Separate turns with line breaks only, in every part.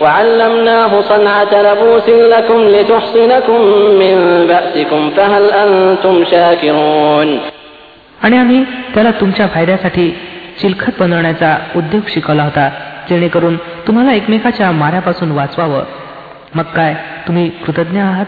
وعلمناه صنعة لبوس لكم لتحصنكم من بأسكم فهل أنتم شاكرون
आणि आम्ही त्याला तुमच्या फायद्यासाठी चिलखत बनवण्याचा उद्योग शिकवला होता जेणेकरून तुम्हाला एकमेकाच्या माऱ्यापासून वाचवावं मग काय तुम्ही कृतज्ञ आहात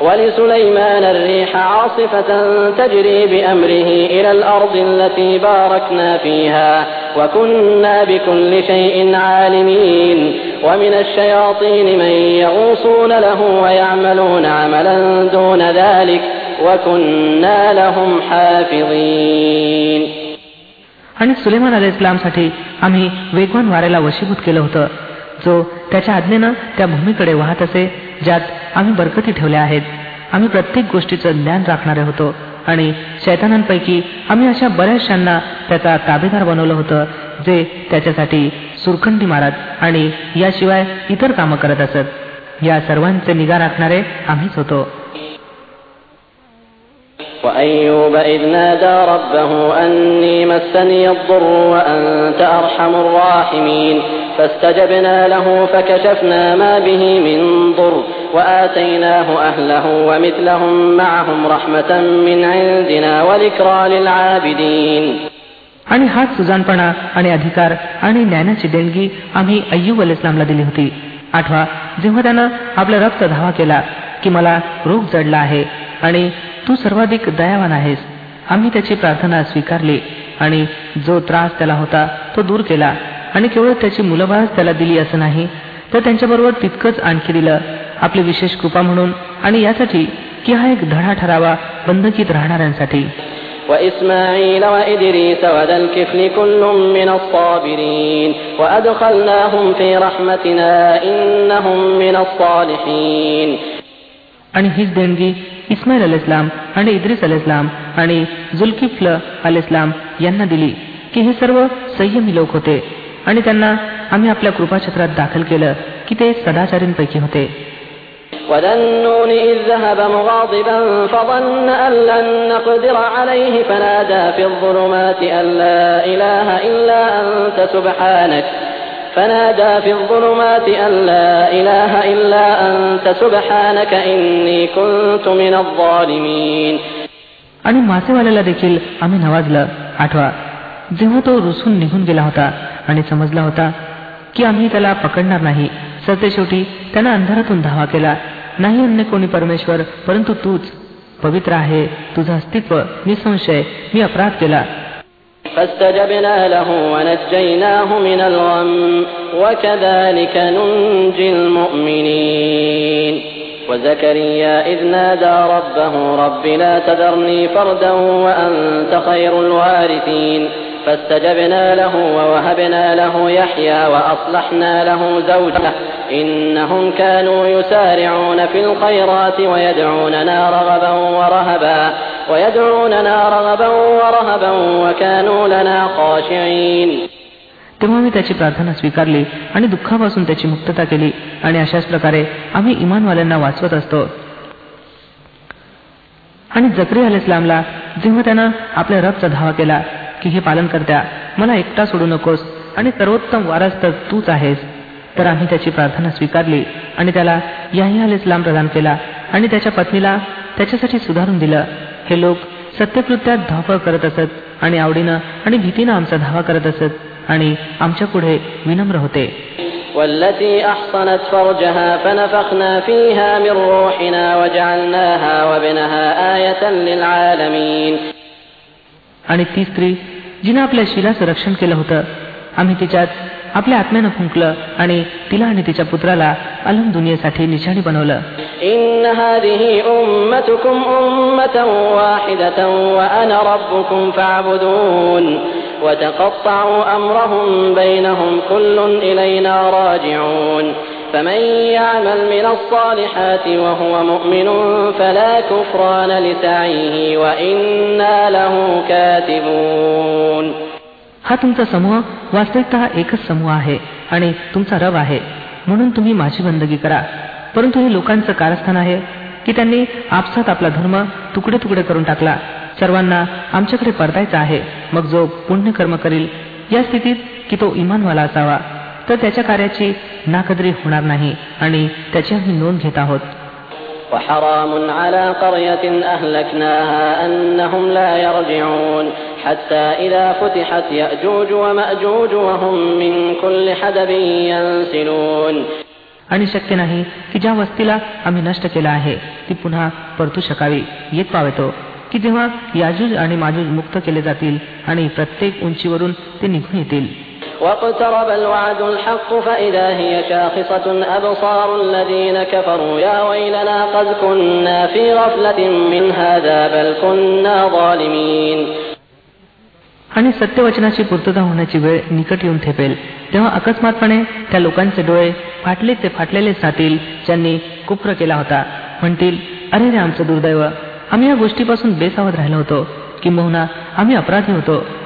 ولسليمان الريح عاصفة تجري بأمره إلى الأرض التي باركنا فيها وكنا بكل شيء عالمين ومن الشياطين من يغوصون له ويعملون عملا دون ذلك وكنا لهم حافظين
आणि सुलेमान अल इस्लामसाठी आम्ही वेगवान वाऱ्याला वशीभूत केलं होतं जो त्याच्या आज्ञेनं त्या भूमीकडे वाहत असे ज्यात आम्ही बरकती ठेवल्या आहेत आम्ही प्रत्येक गोष्टीचं ज्ञान राखणारे होतो आणि शैतानांपैकी आम्ही अशा बऱ्याचशांना त्याचा ताबेदार बनवलं होतं जे त्याच्यासाठी सुरखंडी मारत आणि याशिवाय इतर कामं करत असत या सर्वांचे निगा राखणारे आम्हीच होतो
وأيوب إذ نادى ربه أني مسني الضر وأنت أرحم الراحمين فاستجبنا له فكشفنا ما به من ضر وآتيناه أهله ومثلهم معهم رحمة من عندنا وذكرى للعابدين
आणि हाच सुजानपणा आणि अधिकार आणि ज्ञानाची देणगी आम्ही अय्यूब अल इस्लामला दिली होती आठवा जेव्हा त्यानं आपल्या रक्त धावा केला की मला रोग जडला आहे आणि तू सर्वाधिक दयावान आहेस आम्ही त्याची प्रार्थना स्वीकारली आणि जो त्रास त्याला होता तो दूर केला आणि केवळ त्याची मुलंबाळच त्याला दिली असं नाही तर त्यांच्याबरोबर तितकंच आणखी दिलं आपली विशेष कृपा म्हणून आणि यासाठी की हा एक धडा ठरावा बंधकीत राहणाऱ्यांसाठी
وإسماعيل وإدريس وذا الكفل كل من الصابرين وأدخلناهم في رحمتنا إنهم من الصالحين
आणि हीच देणगी इस्माईल अल इस्लाम आणि इद्रिस अल इस्लाम आणि जुल्किफ्ल अल इस्लाम यांना दिली की हे सर्व संयमी लोक होते आणि त्यांना आम्ही आपल्या कृपाछत्रात दाखल केलं की ते सदाचारींपैकी होते
وذا النون إذ ذهب مغاضبا فظن أن لن نقدر عليه فنادى في الظلمات أن لا إله إلا أنت سبحانك فنادى في الظلمات أن لا إله إلا أنت سبحانك إني كنت من الظالمين
आणि मासेवाल्याला देखील आम्ही नवाजलं आठवा जेव्हा तो रुसून निघून गेला होता आणि समजला होता की आम्ही त्याला पकडणार नाही. सत्य शेवटी त्यानं अंधारातून धावा केला. नाही अन्य कोणी परमेश्वर परंतु तूच. पवित्र आहे तुझं अस्तित्व निसंशय मी अपराध केला.
فاستجبنا له ونجيناه من الغم وكذلك ننجي المؤمنين وزكريا إذ نادى ربه رب لا تذرني فردا وأنت خير الوارثين فاستجبنا له ووهبنا له يحيى وأصلحنا له زوجه إنهم كانوا يسارعون في الخيرات ويدعوننا رغبا ورهبا ويدعوننا رغبا ورهبا وكانوا لنا خاشعين
तेव्हा मी त्याची प्रार्थना स्वीकारली आणि दुःखापासून त्याची मुक्तता केली आणि अशाच प्रकारे आम्ही इमानवाल्यांना वाचवत असतो आणि जकरी अल इस्लामला जेव्हा त्यानं आपल्या रबचा धावा केला की हे पालन करत्या मला एकटा सोडू नकोस आणि सर्वोत्तम वारस तर तूच आहेस तर आम्ही त्याची प्रार्थना स्वीकारली आणि त्याला याही अल इस्लाम प्रदान केला आणि त्याच्या पत्नीला त्याच्यासाठी सुधारून दिलं हे लोक सत्यकृत्यात धावपळ करत असत आणि आवडीनं आणि भीतीनं आमचा धावा करत असत आणि आमच्या पुढे विनम्र होते
والتي أحصنت فرجها فنفخنا فيها من روحنا وجعلناها وابنها آية للعالمين
आणि ती स्त्री जिनं आपल्या शिलाचं रक्षण केलं होतं आम्ही तिच्यात आपल्या आत्म्यानं फुंकलं आणि तिला आणि तिच्या पुत्राला अलम दुनियेसाठी निशाणी बनवलं
إن هذه أمتكم أمة واحدة وأنا ربكم فاعبدون وتقطعوا أمرهم بينهم كل إلينا راجعون فمن يعمل من الصالحات وهو مؤمن فلا كفران لسعيه وإنا له كاتبون
हा तुमचा समूह वास्तविकता हा एकच समूह आहे आणि तुमचा रब आहे म्हणून तुम्ही माझी बंदगी करा परंतु हे लोकांचं कारस्थान आहे की त्यांनी आपसात आपला धर्म तुकडे तुकडे करून टाकला सर्वांना आमच्याकडे परतायचा आहे मग जो पुण्यकर्म करील या स्थितीत की तो इमानवाला असावा तर त्याच्या कार्याची नाकदरी होणार नाही आणि त्याची आम्ही नोंद घेत आहोत. आणि शक्य नाही की ज्या वस्तीला आम्ही नष्ट केला आहे ती पुन्हा परतू शकावी. येत पावतो की जेव्हा याजूज आणि माजूज मुक्त केले जातील आणि प्रत्येक उंचीवरून ते निघून येतील.
واقترب الوعد الحق فإذا هي شاخصة أبصار الذين كفروا يا ويلنا قد كنا في غفلة من هذا بل كنا ظالمين
आणि सत्यवचनाची पूर्तता होण्याची वेळ निकट येऊन ठेपेल तेव्हा अकस्मातपणे त्या लोकांचे डोळे फाटले ते फाटलेले राहतील ज्यांनी कुप्र केला होता म्हणतील अरे रे आमचं दुर्दैव आम्ही या गोष्टीपासून बेसावध राहिलो होतो किंबहुना आम्ही अपराधी होतो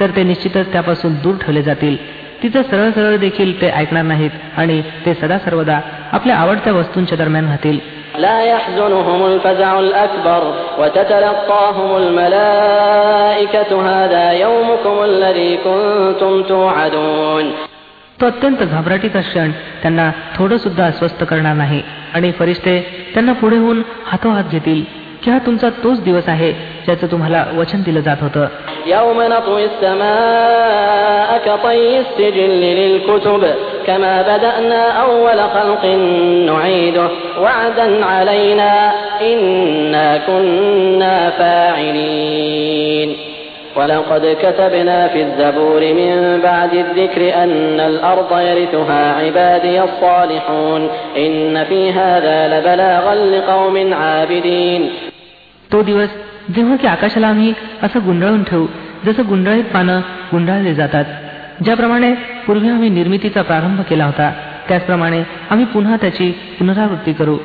तर ते निश्चितच त्यापासून दूर ठेवले जातील तिचं सरळ सरळ देखील ते ऐकणार नाहीत आणि ते सदा सर्वदा आपल्या आवडत्या वस्तूंच्या दरम्यान राहतील
لا يحزنهم الفزع الأكبر وتتلقاهم الملائكة هذا يومكم الذي كنتم توعدون
तो अत्यंत घाबराटीचा क्षण त्यांना थोडं सुद्धा अस्वस्थ करणार नाही आणि फरिश्ते त्यांना पुढे होऊन हातोहात घेतील की हा तुमचा तोच दिवस आहे ज्याचं तुम्हाला वचन दिलं जात होतं
يوم نطوي السماء كطي السجل للكتب كما بدأنا أول خلق نعيده وعدا علينا إنا كنا فاعلين ولقد كتبنا في الزبور من بعد الذكر أن الأرض يرثها عبادي الصالحون إن في هذا لبلاغا لقوم عابدين
तो दिवस जेव्हा की आकाशाला आम्ही असं गुंडाळून ठेवू जसं गुंडाळीत पानं गुंडाळले जातात. ज्याप्रमाणे पूर्वी आम्ही निर्मितीचा प्रारंभ केला होता त्याचप्रमाणे आम्ही पुन्हा त्याची पुनरावृत्ती करू.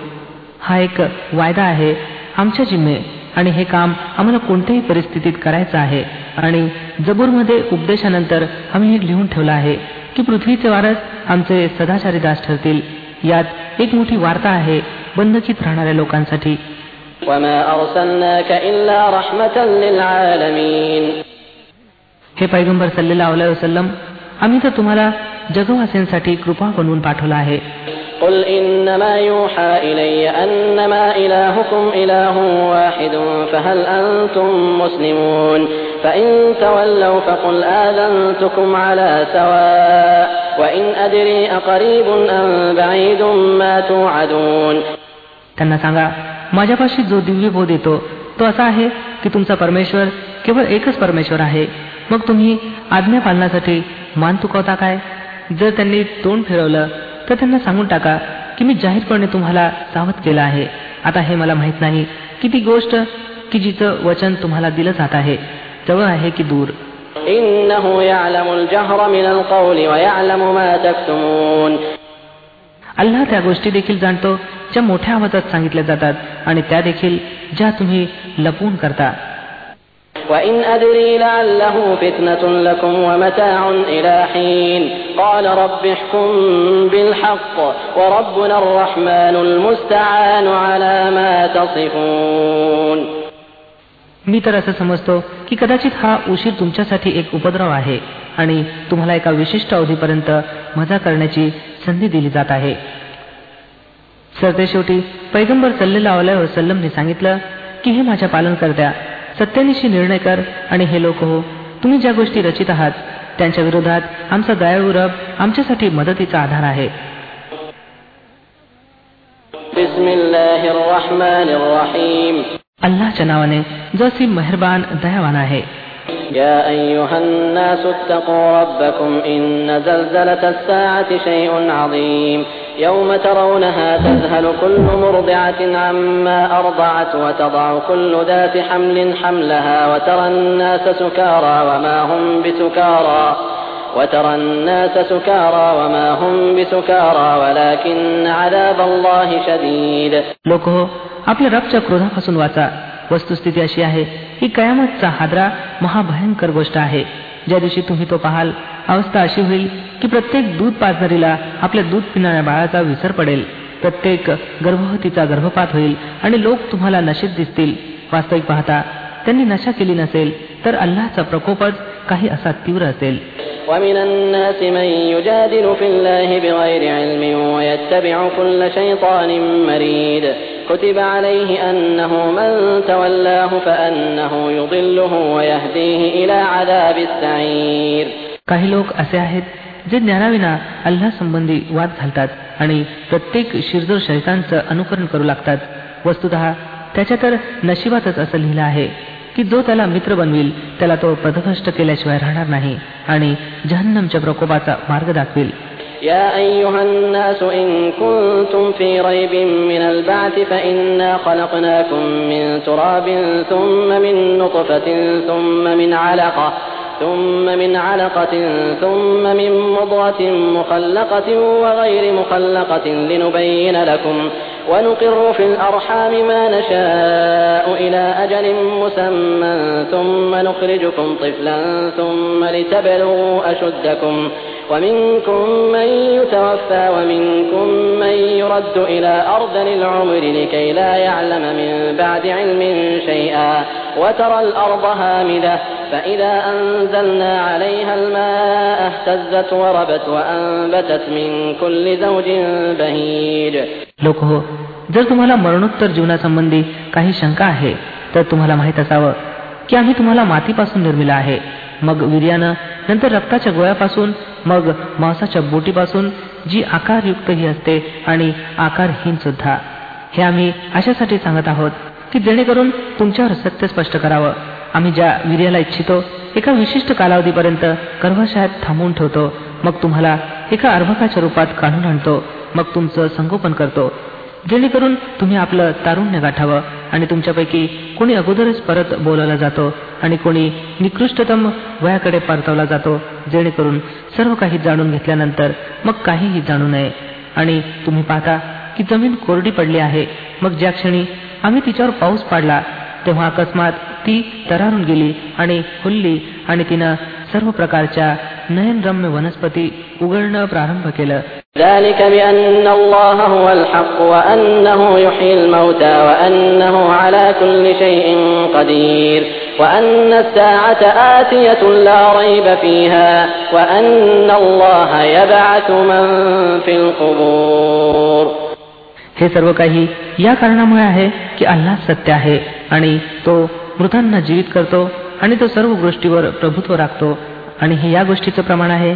हा एक वायदा आहे आमच्या जिम्मे आणि हे काम आम्हाला कोणत्याही परिस्थितीत करायचं आहे. आणि जबूरमध्ये उपदेशानंतर आम्ही हे लिहून ठेवलं आहे की पृथ्वीचे वारस आमचे सदाचारी दास ठरतील. यात एक मोठी वार्ता आहे बंदकीत राहणाऱ्या लोकांसाठी. हे पैगंबर सल्लेला वसलम आम्ही तर तुम्हाला जगवासीयांसाठी कृपा बनवून पाठवला आहे
قل إنما يوحى إلي أنما إلهكم إله واحد فهل أنتم مسلمون فإن تولوا فقل آذنتكم على سواء وإن أدري أقريب أم بعيد ما توعدون
त्यांना सांगा माझ्यापाशी जो दिव्य बोध येतो तो असा आहे की तुमचा परमेश्वर केवळ एकच परमेश्वर आहे मग तुम्ही आज्ञा पालनासाठी मान तुकवता काय जर त्यांनी तोंड फिरवलं तर त्यांना सांगून टाका की मी जाहीरपणे तुम्हाला सावध केलं आहे आता हे मला माहित नाही की ती गोष्ट की जिचं वचन तुम्हाला दिलं जात आहे जवळ आहे की दूर
إنه يعلم الجهر من القول ويعلم ما تكتمون
अल्लाह त्या गोष्टी देखील जाणतो ज्या मोठ्या आवाजात सांगितल्या जातात आणि त्या देखील ज्या तुम्ही लपवून करता
وإن أدري لعله فتنة لكم ومتاع إلى حين قال رب احكم بالحق وربنا الرحمن المستعان على ما تصفون
मी तर असं समजतो की कदाचित हा उशीर तुमच्यासाठी एक उपद्रव आहे आणि तुम्हाला एका विशिष्ट अवधीपर्यंत मजा करण्याची संधी दिली जात आहे. सरते शेवटी पैगंबर सल्लेला अलाय वसलमने सांगितलं की हे माझ्या पालन करत्या सत्यनिशी निर्णय कर आणि हे लोक हो तुम्ही ज्या गोष्टी रचित आहात त्यांच्या विरोधात आमचा दयाळू रब आमच्यासाठी मदतीचा आधार आहे. अल्लाच्या नावाने जसी मेहरबान दयावान आहे.
يا أيها الناس اتقوا ربكم إن زلزلة الساعة شيء عظيم يوم ترونها تذهل كل مرضعة عما أرضعت وتضع كل ذات حمل حملها وترى الناس سكارى وما هم بسكارى وترى الناس سكارى وما هم بسكارى ولكن عذاب الله شديد
लोक हो आपल्या रबच्या क्रोधापासून वाचा वस्तुस्थिती अशी आहे की कयामतचा हादरा महाभयंकर गोष्ट आहे ज्या दिवशी तुम्ही तो पाहाल अवस्था अशी होईल की प्रत्येक दूध पाजणारीला आपल्या दूध पिणाऱ्या बाळाचा विसर पडेल प्रत्येक गर्भवतीचा गर्भपात होईल आणि लोक तुम्हाला नशेत दिसतील वास्तविक पाहता त्यांनी नशा केली नसेल तर अल्लाचा प्रकोपच काही असा तीव्र असेल
ومن الناس من يجادل في الله بغير علم ويتبع كل شيطان مريد كتب عليه أنه من تولاه فأنه يضله ويهديه إلى عذاب السعير
काही लोक असे आहेत जे ज्ञानाविना अल्ला संबंधी वाद घालतात आणि प्रत्येक शिरजोर शैतांचं अनुकरण करू लागतात वस्तुत त्याच्या तर नशिबातच असं लिहिलं आहे की जो त्याला मित्र बनविल त्याला तो पदभ्रष्ट केल्याशिवाय राहणार नाही आणि जहन्नमच्या प्रकोपाचा मार्ग दाखविल
يا أيها الناس إن كنتم في ريب من البعث فإنا خلقناكم من تراب ثم من نطفة ثم من علقة ثم من علقة ثم من مضغة مخلقة وغير مخلقة لنبين لكم ونقر في الأرحام ما نشاء إلى أجل مسمى ثم نخرجكم طفلا ثم لتبلغوا أشدكم ومنكم من يتوفى ومنكم من يرد إلى أرذل العمر لكي لا يعلم من بعد علم شيئا وترى الأرض هامدة فإذا أنزلنا عليها الماء اهتزت وربت وأنبتت من كل زوج بهيج
लोक हो जर तुम्हाला मरणोत्तर जीवनासंबंधी काही शंका आहे तर तुम्हाला माहीत असावं की आम्ही तुम्हाला मातीपासून निर्मिला आहे मग वीर्यानं नंतर रक्ताच्या गोळ्यापासून मग मांसाच्या बोटीपासून जी आकारयुक्त ही असते आणि आकारहीन सुद्धा. हे आम्ही अशासाठी सांगत आहोत की जेणेकरून तुमच्यावर सत्य स्पष्ट करावं. आम्ही ज्या वीर्याला इच्छितो एका विशिष्ट कालावधीपर्यंत गर्भाशयात थांबवून ठेवतो. मग तुम्हाला एका अर्भकाच्या रूपात काढून आणतो. मग तुमचं संगोपन करतो. जेणेकरून तुम्ही आपलं तारुण्य गाठावं आणि तुमच्यापैकी कोणी अगोदरच परत बोलवला जातो आणि कोणी निकृष्टतम वयाकडे परतवला जातो जेणेकरून सर्व काही जाणून घेतल्यानंतर मग काहीही जाणू नये. आणि तुम्ही पाहता की जमीन कोरडी पडली आहे. मग ज्या क्षणी आम्ही तिच्यावर पाऊस पाडला तेव्हा अकस्मात ती तरारून गेली आणि फुलली आणि तिनं सर्व प्रकारच्या नयनरम्य वनस्पती उघडणं प्रारंभ केलं.
ذلك بأن الله هو الحق وأنه يحيي الموتى وأنه على كل شيء قدير وأن الساعة آتية لا ريب فيها وأن الله يبعث من في القبور
हे सर्व काही या कारणामुळे आहे की अल्लाह सत्य आहे आणि तो मृतांना जीवित करतो आणि तो सर्व गोष्टीवर प्रभुत्व राखतो आणि हे या गोष्टीचं प्रमाण आहे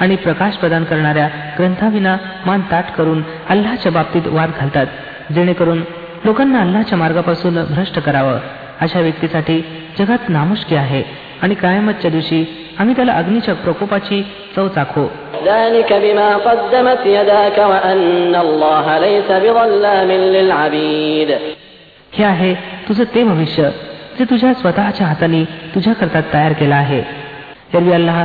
आणि प्रकाश प्रदान करणाऱ्या ग्रंथाविना मान ताट करून अल्लाच्या बाबतीत वाद घालतात जेणेकरून लोकांना अल्लाच्या मार्गापासून भ्रष्ट करावं. अशा व्यक्तीसाठी जगात नामुष्की आहे आणि कायमतच्या दिवशी आम्ही त्याला अग्निच्या प्रकोपाची चव चाखो. हे आहे तुझं ते भविष्य जे तुझ्या स्वतःच्या हाताने तुझ्याकरता तयार केलं आहे. तरी अल्लाह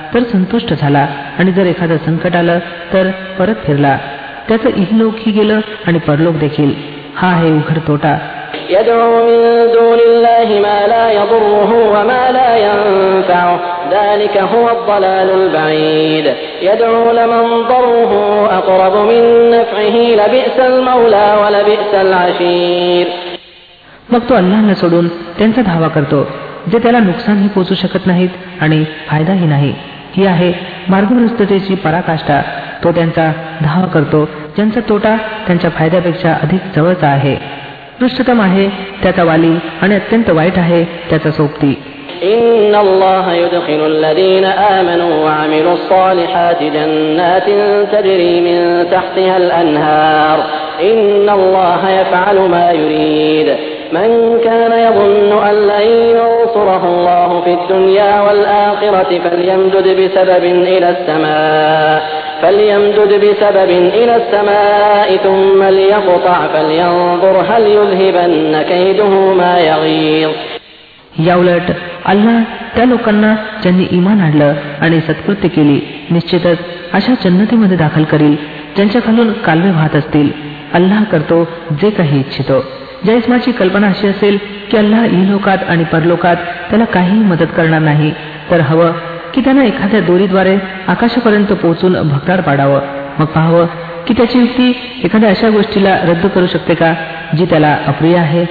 तर संतुष्ट झाला आणि जर एखादं संकट आलं तर परत फिरला त्याचं इहलोकही गेलं आणि परलोक देखील हा आहे उघड तोटा
يدعو من دون الله ما لا يضره وما لا ينفعه ذلك هو الضلال البعيد يدعو لمن ضره أقرب من نفعه لبئس المولى ولبئس العشير
मग तो अल्लाहला सोडून त्यांचा धावा करतो जे त्याला नुकसानही पोचू शकत नाहीत आणि फायदाही नाही ही आहे मार्गभ्रष्टतेची पराकाष्ठा तो त्यांचा धावा करतो ज्यांचा तोटा त्यांच्या फायद्यापेक्षा अधिक जवळचा आहे पृष्ठतम आहे त्याचा वाली आणि अत्यंत वाईट आहे त्याचा सोबती
إن الله يدخل الذين آمنوا وعملوا الصالحات جنات تجري من تحتها الأنهار إن الله يفعل ما يريد من كان يظن أن لن ينصره الله في الدنيا والآخرة فليمدد بسبب إلى السماء فليمدد بسبب إلى السماء ثم ليقطع فلينظر هل يذهبن كيده ما يغيظ
याउलट अल्लाह त्या लोकांना ज्यांनी इमान आणलं आणि सत्कृत्य केली निश्चितच अशा जन्नतीमध्ये दाखल करील ज्यांच्या खालून कालवे वाहत असतील अल्लाह करतो जे काही इच्छितो ज्या इस्माची कल्पना अशी असेल की अल्लाह इलोकात आणि परलोकात त्याला काहीही मदत करणार नाही. तर हवं की त्यानं एखाद्या दोरीद्वारे आकाशापर्यंत पोहोचून भक्तार पाडावं. मग पाहावं की त्याची युक्ती एखाद्या अशा गोष्टीला रद्द करू शकते का जी त्याला अप्रिय आहे?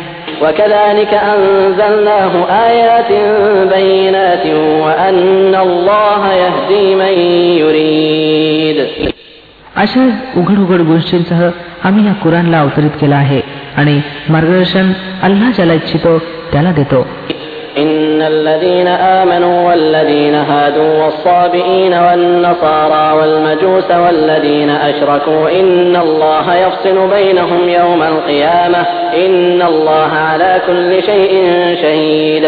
अशा उघड उघड गोष्टींसह आम्ही या कुराणला अवतरित केला आहे. आणि मार्गदर्शन अल्लाह ज्याला इच्छितो त्याला देतो
إن الذين آمنوا والذين هادوا والصابئين والنصارى والمجوس والذين أشركوا إن الله يفصل بينهم يوم القيامة إن الله على كل شيء شهيد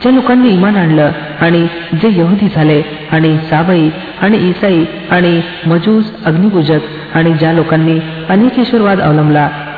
ज्या लोकांनी इमान आणलं आणि जे यहुदी झाले आणि साबई आणि इसाई आणि मजूस अग्निपूजक आणि ज्या लोकांनी अनेक ईश्वरवाद अवलंबला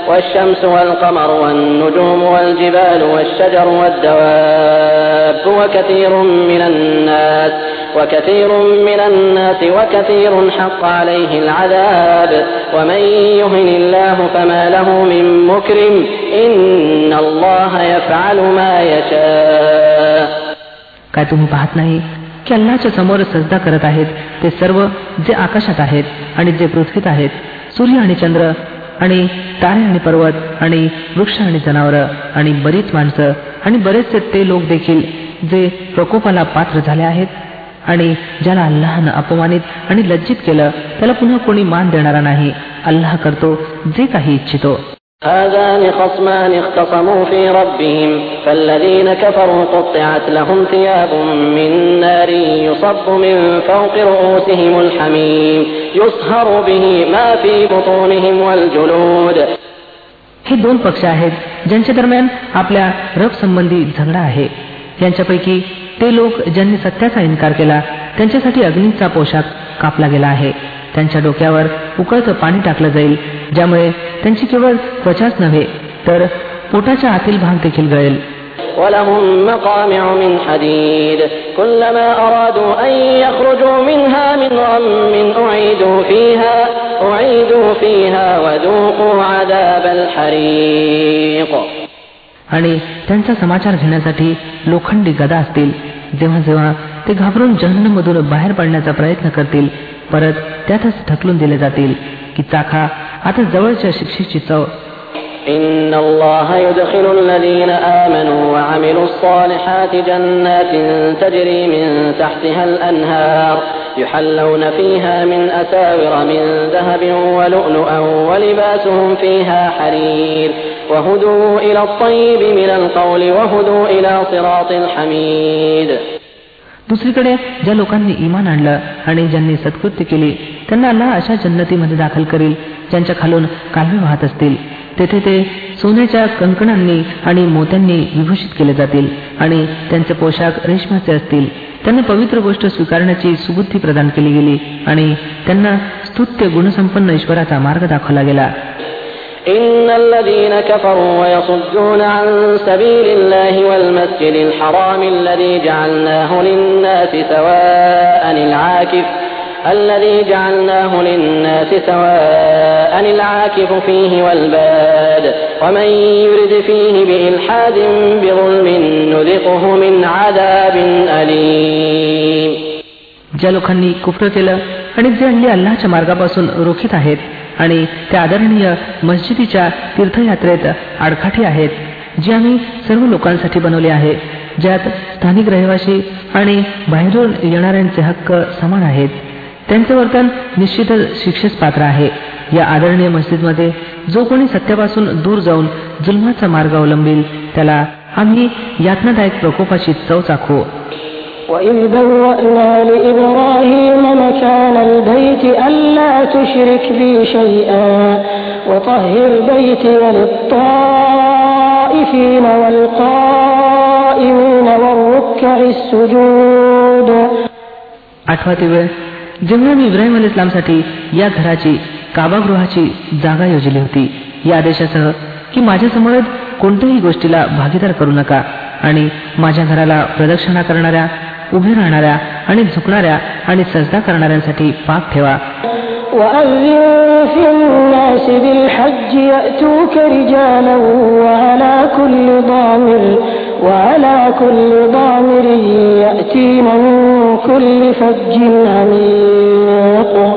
تر أن الله يسجد له من في السماوات ومن في الأرض والشمس والقمر والنجوم والجبال والشمس والقمر والنجوم والجبال والشجر والدواب وكثير من الناس وكثير من الناس وكثير حق عليه العذاب ومن يهن الله فما له من مكرم إن الله يفعل ما يشاء
काय तुम्ही पाहत नाही की अल्लाच्या समोर सजदा करत आहेत ते सर्व जे आकाशात आहेत आणि जे पृथ्वीत आहेत सूर्य आणि चंद्र आणि तारे आणि पर्वत आणि वृक्ष आणि जनावर आणि बरीच माणसं आणि बरेचसे ते लोक देखील जे प्रकोपाला पात्र झाले आहेत आणि ज्याला अल्लाहनं अपमानित आणि लज्जित केलं त्याला पुन्हा कोणी मान देणारा नाही. अल्लाह करतो जे काही इच्छितो.
هذان خصمان اختصموا في ربهم فالذين كفروا قطعت لهم ثياب من نار يصب من فوق رؤوسهم الحميم يصهر به ما في بطونهم والجلود
हे दोन पक्ष आहेत ज्यांच्या दरम्यान आपल्या रब संबंधी झगडा आहे यांच्यापैकी ते लोक ज्यांनी सत्याचा इन्कार केला त्यांच्यासाठी अग्नीचा पोशाख कापला गेला आहे त्यांच्या डोक्यावर उकळतं पाणी टाकलं जाईल ज्यामुळे त्यांची केवळ त्वचाच नव्हे तर पोटाच्या आतील भाग देखील गळेल
ولهم مقامع من حديد كلما أرادوا أن يخرجوا منها من غم أعيدوا فيها أعيدوا فيها وذوقوا عذاب الحريق
आणि त्यांचा समाचार घेण्यासाठी लोखंडी गदा असतील जेव्हा जेव्हा ते घाबरून जहन्नमधून बाहेर पडण्याचा प्रयत्न करतील परत त्यातच ढकलून दिले जातील की चाखा आता जवळच्या शिक्षेची चव
إن الله يدخل الذين آمنوا وعملوا الصالحات جنات تجري من تحتها الأنهار يحلون فيها من أساور من ذهب ولؤلؤا ولباسهم فيها حرير وهدوا إلى الطيب من القول وهدوا إلى صراط الحميد
दुसरीकडे ज्या लोकांनी इमान आणलं आणि ज्यांनी सत्कृत्य केली त्यांना अल्लाह अशा जन्नतीमध्ये दाखल करील ज्यांच्या खालून कालवे वाहत असतील. तेथे ते सोन्याच्या कंकणांनी आणि मोत्यांनी विभूषित केले जातील आणि त्यांचे पोशाख रेशमाचे असतील. त्यांना पवित्र गोष्ट स्वीकारण्याची सुबुद्धी प्रदान केली गेली आणि त्यांना स्तुत्य गुणसंपन्न ईश्वराचा मार्ग दाखवला गेला.
إن الذين كفروا ويصدون عن سبيل الله والمسجد الحرام الذي جعلناه للناس سواء العاكف الذي جعلناه للناس سواء العاكف فيه والباد ومن يرد فيه بإلحاد بظلم نذقه من عذاب أليم
ज्या लोकांनी कुफ्र केलं आणि जे हल्ली अल्लाच्या मार्गापासून रोखीत आहेत आणि त्या आदरणीय मस्जिदीच्या तीर्थयात्रेत आडखाठी आहेत जी आम्ही सर्व लोकांसाठी बनवली आहे ज्यात स्थानिक रहिवासी आणि बाहेरून येणाऱ्यांचे हक्क समान आहेत. त्यांचे वर्तन निश्चितच शिक्षेस पात्र आहे. या आदरणीय मस्जिदमध्ये जो कोणी सत्यापासून दूर जाऊन जुलमाचा मार्ग अवलंबील त्याला आम्ही यातनादायक प्रकोपाची चव चाखू.
وإذ بوأنا لإبراهيم مكان البيت ألا تشرك بي شيئا وطهر بيتي للطائفين والقائمين والركع السجود
आठवाती वेळ जेव्हा मी इब्राहिम अल इस्लामसाठी या घराची काबागृहाची जागा योजली होती या आदेशासह की माझ्यासमोर कोणत्याही गोष्टीला भागीदार करू नका आणि माझ्या घराला प्रदक्षिणा करणाऱ्या उभे राहणाऱ्या आणि झुकणाऱ्या आणि सजदा करणाऱ्यांसाठी पाक ठेवा
في الناس بالحج يأتوك رجالا وعلى كل ضامر وعلى كل ضامر يأتين من كل فج عميق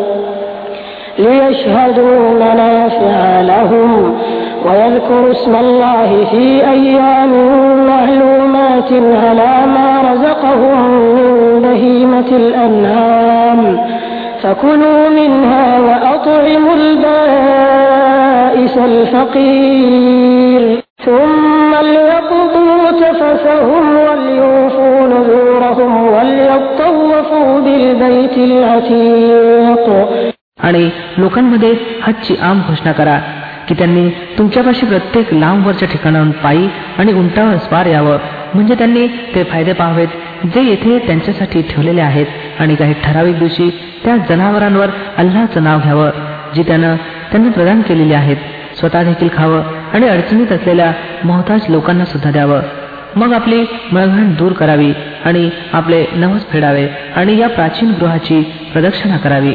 ليشهدوا منافع لهم ويذكروا اسم الله في أيام معلومات على ما رزقهم من بهيمة الأنعام فكلوا منها وأطعموا البائس الفقير ثم ليقضوا تفثهم وليوفوا نذورهم وليطوفوا بالبيت العتيق
आणि लोकांमध्ये हजची आम घोषणा करा की त्यांनी तुमच्यापाशी प्रत्येक लांबवरच्या ठिकाणाहून पायी आणि उंटावर स्वार यावं. म्हणजे त्यांनी ते फायदे पाहावेत जे येथे त्यांच्यासाठी ठेवलेले आहेत. आणि काही ठराविक दिवशी त्या जनावरांवर अल्लाचं नाव घ्यावं जी त्यानं त्यांना प्रदान केलेली आहेत. स्वतः देखील खावं आणि अडचणीत असलेल्या मोहताज लोकांना सुद्धा द्यावं. मग आपली मळघण दूर करावी आणि आपले नवस फेडावे आणि या प्राचीन गृहाची प्रदक्षिणा करावी.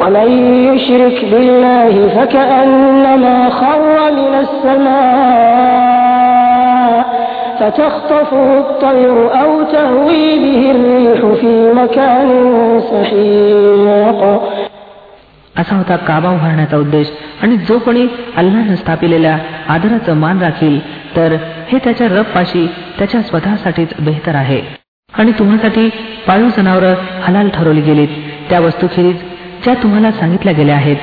ومن يشرك بالله فكأنما خر من السماء فتخطفه الطير أو تهوي به الريح في مكان سحيق
असा होता काबा उभारण्याचा उद्देश आणि जो कोणी अल्लानं स्थापिलेल्या आदराचं मान राखील तर हे त्याच्या रब पाशी त्याच्या स्वतःसाठीच बेहतर आहे आणि तुम्हासाठी पाळीव जनावर हलाल ठरवली गेलीत त्या वस्तूखेरीज ज्या तुम्हाला सांगितल्या गेल्या आहेत.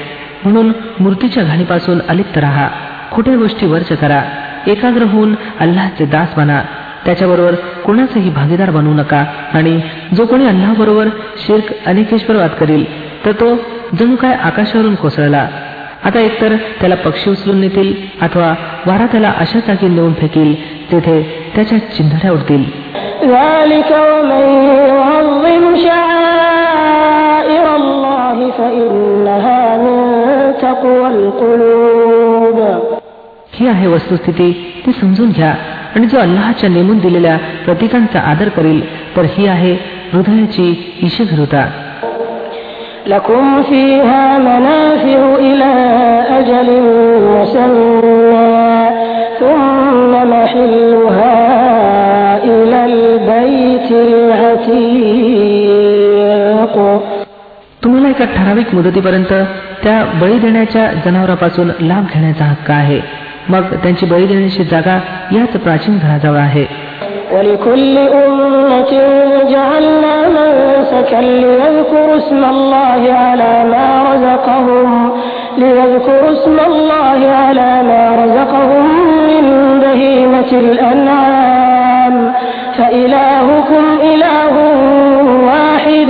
म्हणून मूर्तीच्या घाणीपासून अलिप्त राहा. खोट्या गोष्टी वर्च करा. एकाग्र होऊन अल्लाचे दास बना. त्याच्याबरोबर कोणाचाही भागीदार बनवू नका. आणि जो कोणी अल्लाबरोबर शिर्क अनेकेश्वरवाद करील तर तो जणू काय आकाशावरून कोसळला. आता एकतर त्याला पक्षी उचलून नेतील अथवा वारा त्याला अशा जागी नेऊन फेकील तेथे त्याच्या चिंधड्या उडतील. ही आहे वस्तुस्थिती ती समजून घ्या आणि जो अल्लाच्या नेमून दिलेल्या प्रतीकांचा आदर करील तर ही आहे हृदयाची ईशभिरुता
لكم فيها منافع إلى أجل مسمى ثم محلها إلى البيت العتيق
तुम्हाला एका ठराविक मुदतीपर्यंत त्या बळी देण्याच्या जनावरापासून लाभ घेण्याचा हक्क आहे मग त्यांची बळी देण्याची जागा याच प्राचीन घराजवळ आहे
ولكل أمة جعلنا منسكا ليذكروا اسم الله على ما رزقهم ليذكروا اسم الله على ما رزقهم من بهيمة الأنعام فإلهكم إله واحد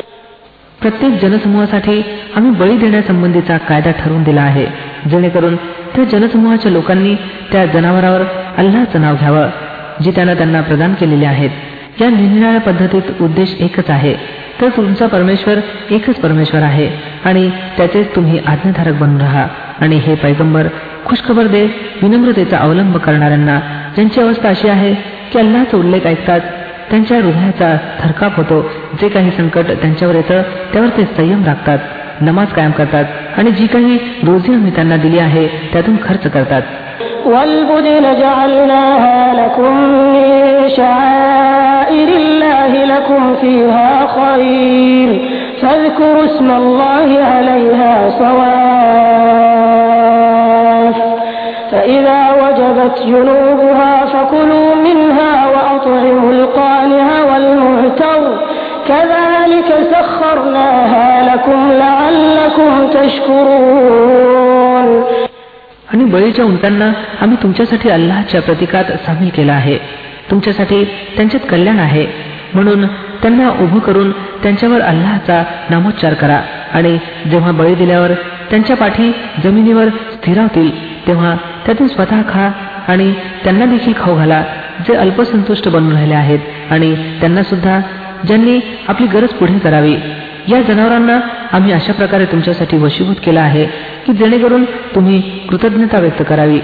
प्रत्येक जनसमूहासाठी आम्ही बळी देण्यासंबंधीचा कायदा ठरवून दिला आहे. जेणेकरून त्या जनसमूहाच्या लोकांनी त्या जनावरावर अल्लाचं नाव घ्यावं जे त्यानं त्यांना प्रदान केलेले आहेत. या निरनिराळ्या पद्धतीत उद्देश एकच आहे. तर तुमचा परमेश्वर एकच परमेश्वर आहे आणि त्याचेच तुम्ही आज्ञाधारक बनून राहा. आणि हे पैगंबर खुशखबर दे विनम्रतेचा अवलंब करणाऱ्यांना. ज्यांची अवस्था अशी आहे की अल्लाचा उल्लेख ऐकतात त्यांच्या हृदयाचा थरकाप होतो जे काही संकट त्यांच्यावर येतं त्यावर ते संयम राखतात नमाज कायम करतात आणि जी काही रोजी आम्ही त्यांना दिली आहे त्यातून खर्च करतात
والبدن جعلناها لكم من شعائر الله لكم فيها خير فاذكروا اسم الله عليها صواف فإذا وجبت جنوبها فكلوا منها وأطعموا القانع والمعتر كذلك سخرناها لكم لعلكم تشكرون
आणि बळीच्या उंटांना आम्ही तुमच्यासाठी अल्लाच्या प्रतीकात सामील केला आहे तुमच्यासाठी त्यांच्यात कल्याण आहे म्हणून त्यांना उभं करून त्यांच्यावर अल्लाचा नामोच्चार करा आणि जेव्हा बळी दिल्यावर त्यांच्या पाठी जमिनीवर स्थिरावतील तेव्हा त्यातून स्वतः खा आणि त्यांना देखील खाऊ घाला जे अल्पसंतुष्ट बनून राहिले आहेत आणि त्यांना सुद्धा ज्यांनी आपली गरज पुढे करावी या जनावरांना आम्ही अशा प्रकारे तुमच्यासाठी वशीभूत केलं आहे की जेणेकरून तुम्ही कृतज्ञता व्यक्त करावी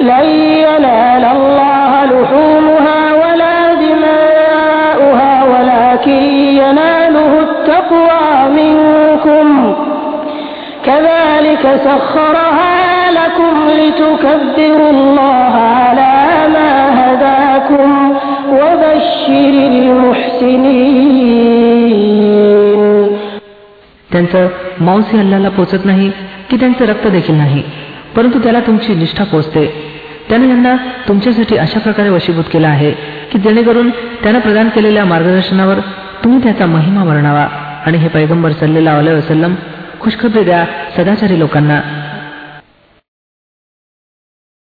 لن ينال الله لحومها ولا دماؤها ولكن كذلك سخرها لكم لتكبروا الله على ما هداكم وبشر المحسنين
त्यांचं मांसी अल्लाला पोचत नाही की त्यांचं रक्त देखील नाही परंतु त्याला तुमची निष्ठा पोचते त्याने यांना तुमच्यासाठी अशा प्रकारे वशीभूत केला आहे की जेणेकरून त्यानं प्रदान केलेल्या मार्गदर्शनावर तुम्ही त्याचा महिमा वर्णावा आणि हे पैगंबर सल्लेला वसलम खुशखबरी द्या सदाचारी लोकांना